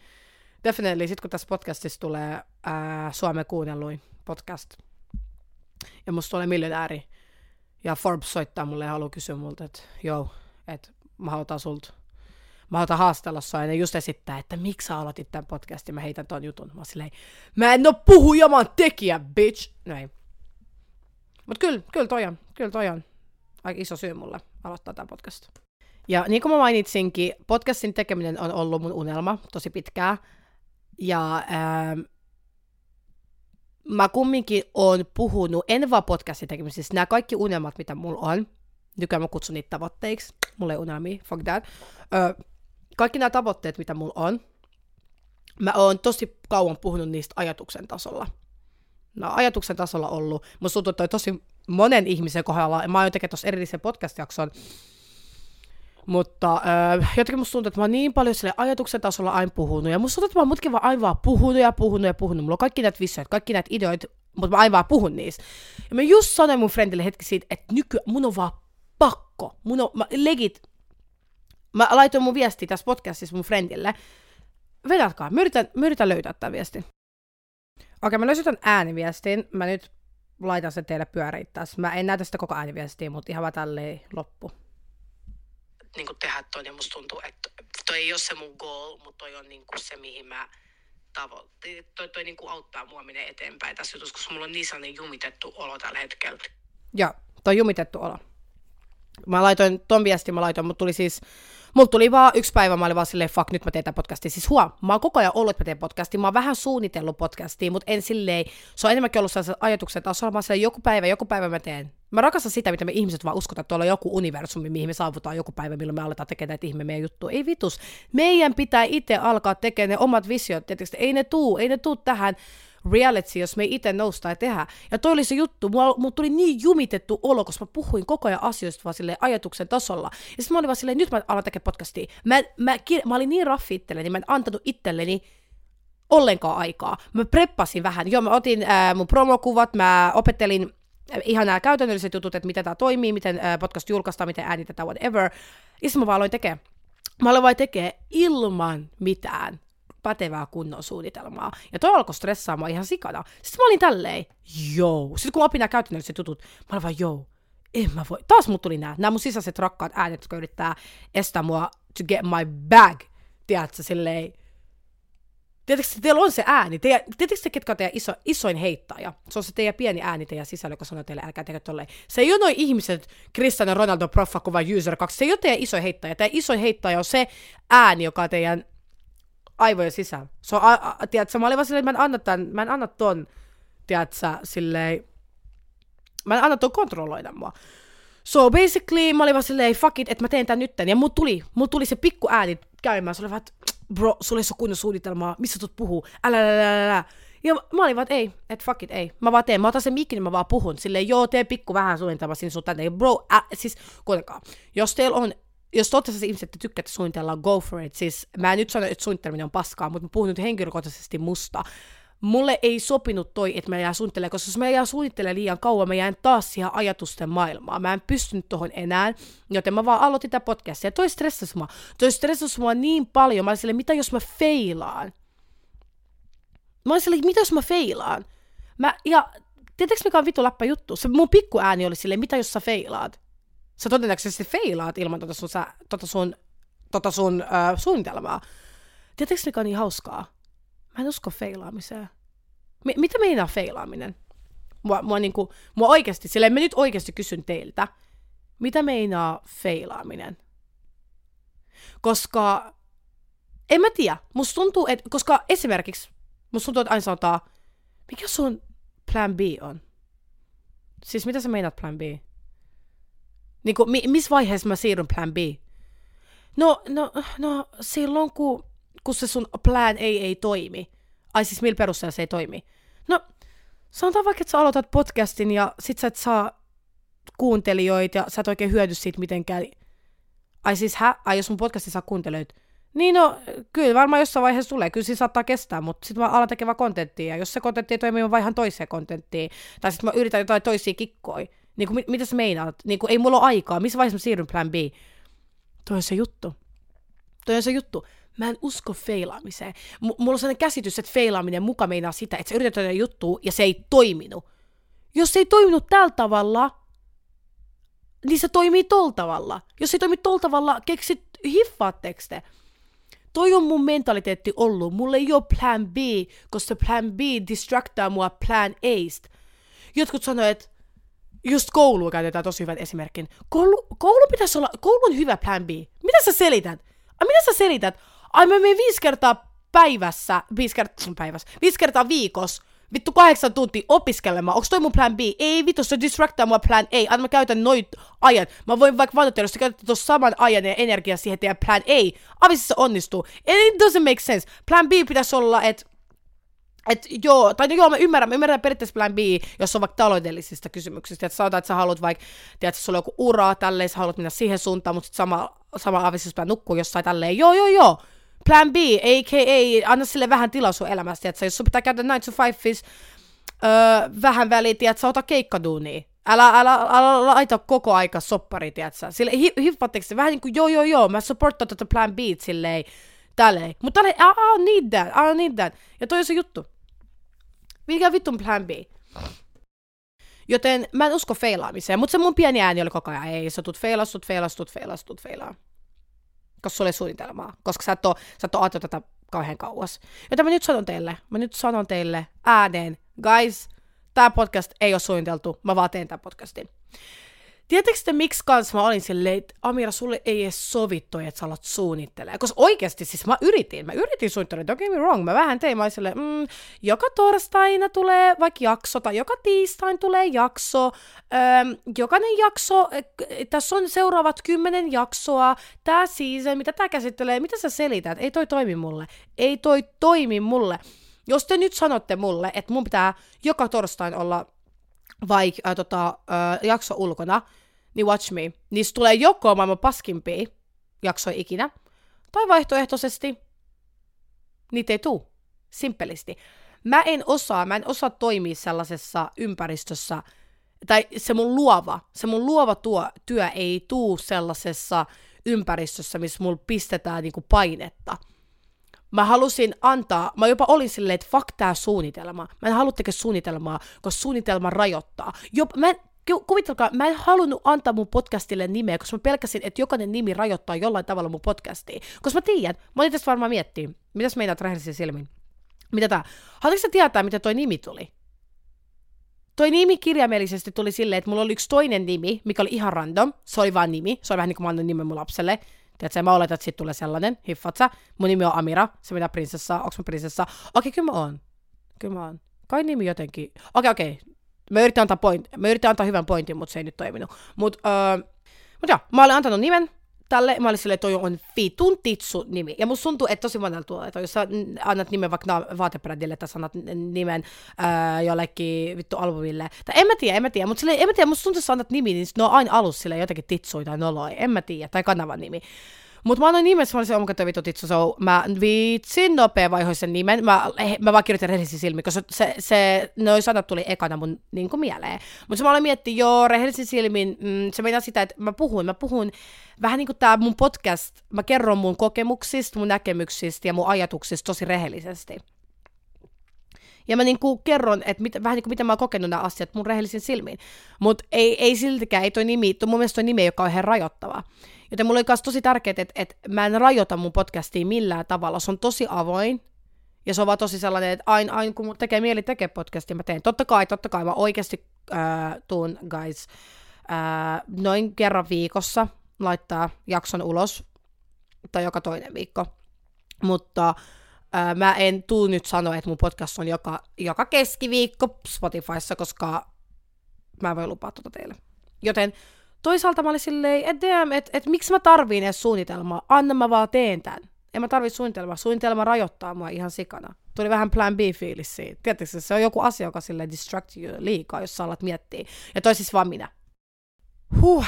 definitely, sit kun tässä podcastissa tulee ää, Suomen kuunnelluin podcast, ja musta tulee miljonääri, ja Forbes soittaa mulle ja haluaa kysyä multa, että joo, että mä halutaan sulta mä haluan haastella sua ja just esittää, että miksi sä aloitit tämän podcastin, mä heitän ton jutun. Mä silleen, mä en oo puhuja, mä oon tekijä, bitch. Näin. Mut kyllä, kyllä toi on, kyllä toi on aika iso syy mulle aloittaa tämän podcast. Ja niin kuin mä mainitsinkin, podcastin tekeminen on ollut mun unelma tosi pitkää. Ja ähm, mä kumminkin oon puhunut, en vaan podcastin tekemisissä, nämä kaikki unelmat, mitä mulla on, nykyään mä kutsun niitä tavoitteiksi, mulla ei unelmia, fuck that. Ö, kaikki nämä tavoitteet, mitä mulla on, mä oon tosi kauan puhunut niistä ajatuksen tasolla. No ajatuksen tasolla ollut, musta tuntuu, tosi monen ihmisen kohdalla, mä oon tekemään tuossa erillisen podcast-jakson, mutta äh, jotenkin musta tuntuu, että mä oon niin paljon sille ajatuksen tasolla aina puhunut. Ja musta tuntuu, että mä oon mutkin vaan aina vaan puhunut ja puhunut ja puhunut. Mulla on kaikki näitä visioita, kaikki näitä ideoita, mutta mä aina vaan puhun niistä. Ja mä just sanoin mun friendille hetki siitä, että nykyään mun on vaan pakko. Mun on, mä legit, mä laitoin mun viesti tässä podcastissa mun friendille. Vedatkaa, mä yritän, mä yritän löytää tämän viesti. Okei, mä löysin ton ääniviestin. Mä nyt laitan sen teille pyörittäessä. Mä en näytä sitä koko ääniviestiä, mutta ihan vaan tälleen loppu niin kuin tehdä toi, ja musta tuntuu, että toi ei ole se mun goal, mutta toi on niin kuin se, mihin mä tavo- toi, toi niin kuin auttaa mua menee eteenpäin tässä jutussa, koska mulla on niin sellainen jumitettu olo tällä hetkellä. Joo, toi jumitettu olo. Mä laitoin ton viestin, mä laitoin, mutta tuli siis Mulla tuli vaan yksi päivä, mä olin vaan silleen, fuck, nyt mä teen tämän podcastin. Siis huom, mä oon koko ajan ollut, että mä teen podcastin. Mä oon vähän suunnitellut podcastia, mutta en silleen, se on enemmänkin ollut tasolla. Mä oon silleen, joku päivä, joku päivä mä teen. Mä rakastan sitä, mitä me ihmiset vaan uskotaan, että tuolla on joku universumi, mihin me saavutaan joku päivä, milloin me aletaan tekemään näitä ihme meidän juttuja. Ei vitus. Meidän pitää itse alkaa tekemään ne omat visiot. Tietysti ei ne tuu, ei ne tuu tähän reality, jos me ei itse nousta ja tehdä. Ja toi oli se juttu, mulla, mulla tuli niin jumitettu olo, koska mä puhuin koko ajan asioista vaan sille ajatuksen tasolla. Ja sitten mä olin vaan silleen, nyt mä alan tekemään podcastia. Mä, mä, mä olin niin raffi itselleni, mä en antanut itselleni ollenkaan aikaa. Mä preppasin vähän. Joo, mä otin äh, mun promokuvat, mä opettelin ihan nämä käytännölliset jutut, että miten tämä toimii, miten podcast julkaistaan, miten äänitetään, whatever. Ja mä vaan aloin tekemään. Mä aloin vain tekemään ilman mitään pätevää kunnon suunnitelmaa. Ja toi alkoi stressaamaan ihan sikana. Sitten mä olin tälleen, joo. Sitten kun opin nämä käytännölliset jutut, mä olin vaan, joo, en mä voi. Taas mut tuli nää, nämä mun sisäiset rakkaat äänet, jotka yrittää estää mua to get my bag. Tiedätkö, silleen, Tiedätkö, teillä on se ääni. Teidän, tiedätkö te, ketkä on teidän iso, isoin heittäjä? Se on se teidän pieni ääni teidän sisällä, joka sanoo teille, älkää tehdä tolleen. Se ei ole noin ihmiset, Cristiano Ronaldo, Proffa, kuva, User 2. Se ei ole teidän isoin heittäjä. Teidän isoin heittäjä on se ääni, joka on teidän aivojen sisällä. Se on, a, a, tiedätkö, mä olin vaan silleen, että mä en anna, tämän, mä en anna ton, tiedätkö, silleen, mä en anna ton kontrolloida mua. So basically mä olin vaan silleen, fuck it, että mä teen tän nytten. Ja mulla tuli, mulla tuli se pikku ääni käymään. Se oli vaan, bro, sulla ei ole kunnon suunnitelmaa, missä tulet puhuu, älä, älä, älä, älä. Ja mä olin vaan, että ei, että fuck it, ei. Mä vaan teen, mä otan sen mikin, mä vaan puhun. Silleen, joo, tee pikku vähän suunnitelmaa sinne sun tänne. Bro, äh, siis kuitenkaan, jos teillä on jos te olette ihmiset, että tykkäätte suunnitella, go for it. Siis mä en nyt sano, että suunnitteleminen on paskaa, mutta mä puhun nyt henkilökohtaisesti musta. Mulle ei sopinut toi, että mä jää suunnittelemaan, koska jos mä jää suunnittelemaan liian kauan, mä jään taas siihen ajatusten maailmaan. Mä en pystynyt tohon enää, joten mä vaan aloitin tätä podcastia. Toi stressasi mua. Toi stressasi mua niin paljon. Mä olin silleen, mitä jos mä feilaan? Mä olin silleen, mitä jos mä feilaan? Mä, ja tiedätkö mikä on vitu läppä juttu? Se mun pikkuääni oli silleen, mitä jos sä feilaat? sä todennäköisesti feilaat ilman tota sun, sä, tota sun, tota sun äh, suunnitelmaa. Tiedätkö mikä on niin hauskaa? Mä en usko feilaamiseen. M- mitä meinaa feilaaminen? Mua, mua, niinku, mua oikeasti, silleen mä nyt oikeasti kysyn teiltä, mitä meinaa feilaaminen? Koska, en mä tiedä, musta tuntuu, että, koska esimerkiksi, musta tuntuu, että aina sanotaan, mikä sun plan B on? Siis mitä sä meinaat plan B? Niin kuin, mi- missä vaiheessa mä siirryn plan B? No, no, no silloin kun, kun se sun plan A ei toimi. Ai siis millä perusteella se ei toimi? No, sanotaan vaikka, että sä aloitat podcastin ja sit sä et saa kuuntelijoita ja sä et oikein hyödy siitä mitenkään. Ai siis hä? Ai jos mun podcasti saa kuuntelijoita. Niin no, kyllä varmaan jossain vaiheessa tulee. Kyllä siinä saattaa kestää, mutta sitten mä alan tekemään kontenttia. Ja jos se kontentti ei toimi, mä vaihan toiseen kontenttiin. Tai sitten mä yritän jotain toisia kikkoja. Niin kuin, mit, mitä sä meinaat? Niin kuin, ei mulla ole aikaa. Missä vaiheessa mä siirryn plan B? Toi on se juttu. Toi on se juttu. Mä en usko feilaamiseen. M- mulla on sellainen käsitys, että feilaaminen muka meinaa sitä, että sä yrität jotain juttua ja se ei toiminut. Jos se ei toiminut tällä tavalla, niin se toimii tol tavalla. Jos se ei toimi tol tavalla, keksit hiffaatteko te? Toi on mun mentaliteetti ollut. Mulla ei ole plan B, koska plan B distractaa mua plan Astä. Jotkut sanoivat, että just koulua käytetään tosi hyvän esimerkin. Koulu, koulu pitäisi olla, koulun hyvä plan B. Mitä sä selität? Ai mitä sä selität? Ai mä menen viisi kertaa päivässä, viisi kertaa päivässä, viisi kertaa viikossa, vittu kahdeksan tuntia opiskelemaan. Onko toi mun plan B? Ei vittu, se distractaa mua plan A. Aina mä käytän noit ajan. Mä voin vaikka vannoitella, jos käytät tuossa saman ajan ja energiaa siihen teidän plan A. Avisissa onnistuu. It doesn't make sense. Plan B pitäisi olla, että et joo, tai no joo, mä ymmärrän, mä ymmärrän periaatteessa plan B, jos on vaikka taloudellisista kysymyksistä, että sanotaan, että sä haluat vaikka, tiedät, että sulla on joku ura tälleen, sä haluat mennä siihen suuntaan, mutta sitten sama, sama avisissa nukkuu jossain tälleen, joo, joo, joo, plan B, a.k.a. anna sille vähän tilaa sun elämästä, että jos sun pitää käydä 9 to 5 öö, vähän väliä, että sä ota keikkaduunia, Älä, älä, älä, laita koko aika soppari, tiedätkö? Sille hi, se vähän niin kuin, joo, joo, joo, mä supportan tätä plan B silleen, tälleen. Mutta tälleen, I, don't need that, I don't need that. Ja toi on se juttu. Mikä vittun plan B? Joten mä en usko feilaamiseen, mutta se mun pieni ääni oli koko ajan, ei, sä tuut feilaa, tuut feilaa, tuut feilaa. Koska sulla ei suunnitelmaa, koska sä et oo ajatellut tätä kauhean kauas. Joten mä nyt sanon teille, mä nyt sanon teille ääneen, guys, tää podcast ei ole suunniteltu, mä vaan teen tämän podcastin. Tiedättekö te, miksi kans mä olin silleen, että Amira, sulle ei edes sovittu, että sä alat suunnittelemaan. Koska oikeasti siis mä yritin, mä yritin suunnittelemaan, don't get me wrong, mä vähän tein, mä olin mm, joka torstaina tulee vaikka jakso, tai joka tiistain tulee jakso, öö, jokainen jakso, tässä on seuraavat kymmenen jaksoa, tää season, mitä tää käsittelee, mitä sä selität, ei toi toimi mulle, ei toi toimi mulle. Jos te nyt sanotte mulle, että mun pitää joka torstain olla vaikka äh, tota, äh, jakso ulkona, niin watch me. Niistä tulee joko maailman paskimpia jaksoja ikinä, tai vaihtoehtoisesti niitä ei tuu. Simppelisti. Mä en osaa, mä en osaa toimia sellaisessa ympäristössä, tai se mun luova, se mun luova tuo, työ ei tuu sellaisessa ympäristössä, missä mulla pistetään niinku painetta mä halusin antaa, mä jopa olin silleen, että fuck tää suunnitelma. Mä en halua tekemään suunnitelmaa, koska suunnitelma rajoittaa. Jop, mä en, kuvitelkaa, mä en halunnut antaa mun podcastille nimeä, koska mä pelkäsin, että jokainen nimi rajoittaa jollain tavalla mun podcastia. Koska mä tiedän, mä olin tästä varmaan miettiä, mitäs meinaat rehellisiin silmin. Mitä tää? Haluatko sä tietää, mitä toi nimi tuli? Toi nimi kirjaimellisesti tuli silleen, että mulla oli yksi toinen nimi, mikä oli ihan random. Se oli vaan nimi. Se oli vähän niin kuin mä annan nimen mun lapselle. Tiedätkö, mä oletan, että siitä tulee sellainen, hiffat sä? Mun nimi on Amira, se mitä prinsessa, onks mä prinsessa? Okei, kyllä mä oon. Kyllä mä oon. Kai nimi jotenkin. Okei, okei. Mä yritän antaa, point, mä yritän antaa hyvän pointin, mutta se ei nyt toiminut. Mut, öö, mut joo, mä olen antanut nimen, tälle, mä olin silleen, toi on vitun titsu nimi. Ja musta tuntuu, että tosi monella tuolla, että jos sä annat nimen vaikka vaatebrändille tai sanat nimen ää, jollekin vittu albumille. Tai en mä tiedä, en mä tiedä, mutta silleen, en mä tiedä, musta tuntuu, että sä annat nimi, niin ne on aina alussa silleen jotenkin titsui tai noloi. En mä tiedä, tai kanavan nimi. Mutta mä annoin nimessä, mä olisin omakato vittu titsu, so mä viitsin nopea vaihoin sen nimen. Mä, mä vaan kirjoitin rehellisin silmin, koska se, se, noin sanat tuli ekana mun niin kuin mieleen. Mutta mä olin miettinyt, joo, rehellisin silmin, mm, se meinaa sitä, että mä puhun, mä puhun vähän niin kuin tää mun podcast, mä kerron mun kokemuksista, mun näkemyksistä ja mun ajatuksista tosi rehellisesti. Ja mä niinku kerron, että mit, vähän niin kuin miten mä oon kokenut nämä asiat mun rehellisin silmiin. Mutta ei, ei siltikään, ei toi nimi, toi, mun mielestä toi nimi ei ole kauhean rajoittava. Joten mulla oli myös tosi tärkeää, että, että mä en rajoita mun podcastia millään tavalla. Se on tosi avoin. Ja se on vaan tosi sellainen, että aina, aina kun tekee mieli tekee podcastia, mä teen. Totta kai, totta kai, mä oikeasti äh, tuun, guys, äh, noin kerran viikossa laittaa jakson ulos, tai joka toinen viikko. Mutta äh, mä en tuu nyt sanoa, että mun podcast on joka, joka keskiviikko Spotifyssa, koska mä en voi lupaa tuota teille. Joten toisaalta mä olin silleen, että et, et, miksi mä tarviin edes suunnitelmaa, anna mä vaan teen tämän. En mä tarvitse suunnitelmaa, suunnitelma rajoittaa mua ihan sikana. Tuli vähän plan B-fiilis siitä. Tiedätkö, se on joku asia, joka sille distract you liikaa, jos sä alat miettiä. Ja toi siis vaan minä. Huh.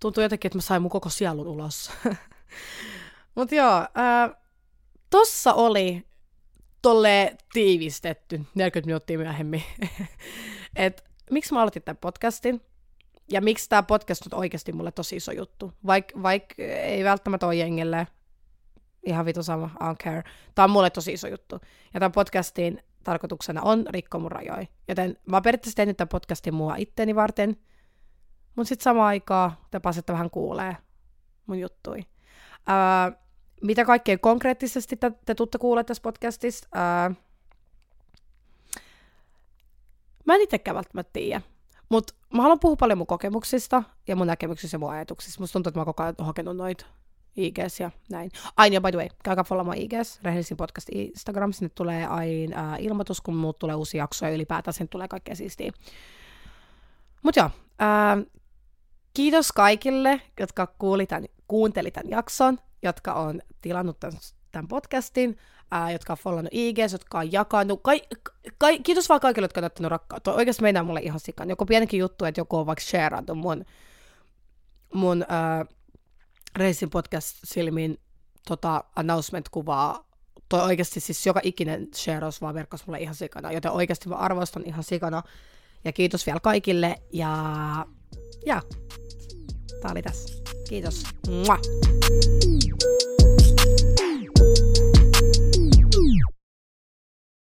Tuntuu jotenkin, että mä sain mun koko sielun ulos. Mut joo, äh, tossa oli tolle tiivistetty 40 minuuttia myöhemmin. Et miksi mä aloitin tämän podcastin? ja miksi tämä podcast on oikeasti mulle tosi iso juttu. Vaikka vaik ei välttämättä ole jengelle ihan vitu sama, I don't care. Tämä on mulle tosi iso juttu. Ja tämän podcastin tarkoituksena on rikko mun rajoja. Joten mä periaatteessa tein nyt tämän podcastin mua itteni varten, mutta sitten samaan aikaan te pääsette vähän kuulee mun juttui. Uh, mitä kaikkea konkreettisesti te, te tuutte kuulee tässä podcastissa? Uh, mä en itsekään välttämättä tiedä. Mutta mä haluan puhua paljon mun kokemuksista ja mun näkemyksistä ja mun ajatuksista. Musta tuntuu, että mä koko ajan hakenut noita IGS ja näin. Aina, by the way, käykää followmaan IGS, Rehellisin podcast Instagram, sinne tulee aina äh, ilmoitus, kun muut tulee uusi jakso ja ylipäätään sinne tulee kaikkea siistiä. Mut joo, äh, kiitos kaikille, jotka kuuli tämän, kuunteli tämän jakson, jotka on tilannut tämän, tämän podcastin ää, jotka on follannut IGs, jotka on jakanut. Kai, kai, kiitos vaan kaikille, jotka on ottanut rakkautta. Oikeasti meinaa mulle ihan sikan. Joku pienikin juttu, että joku on vaikka shareannut mun, mun ää, Racing podcast silmin tota, announcement-kuvaa. Toi oikeasti siis joka ikinen shareaus vaan verkkasi mulle ihan sikana. Joten oikeasti mä arvostan ihan sikana. Ja kiitos vielä kaikille. Ja, ja tää oli tässä. Kiitos. Mua.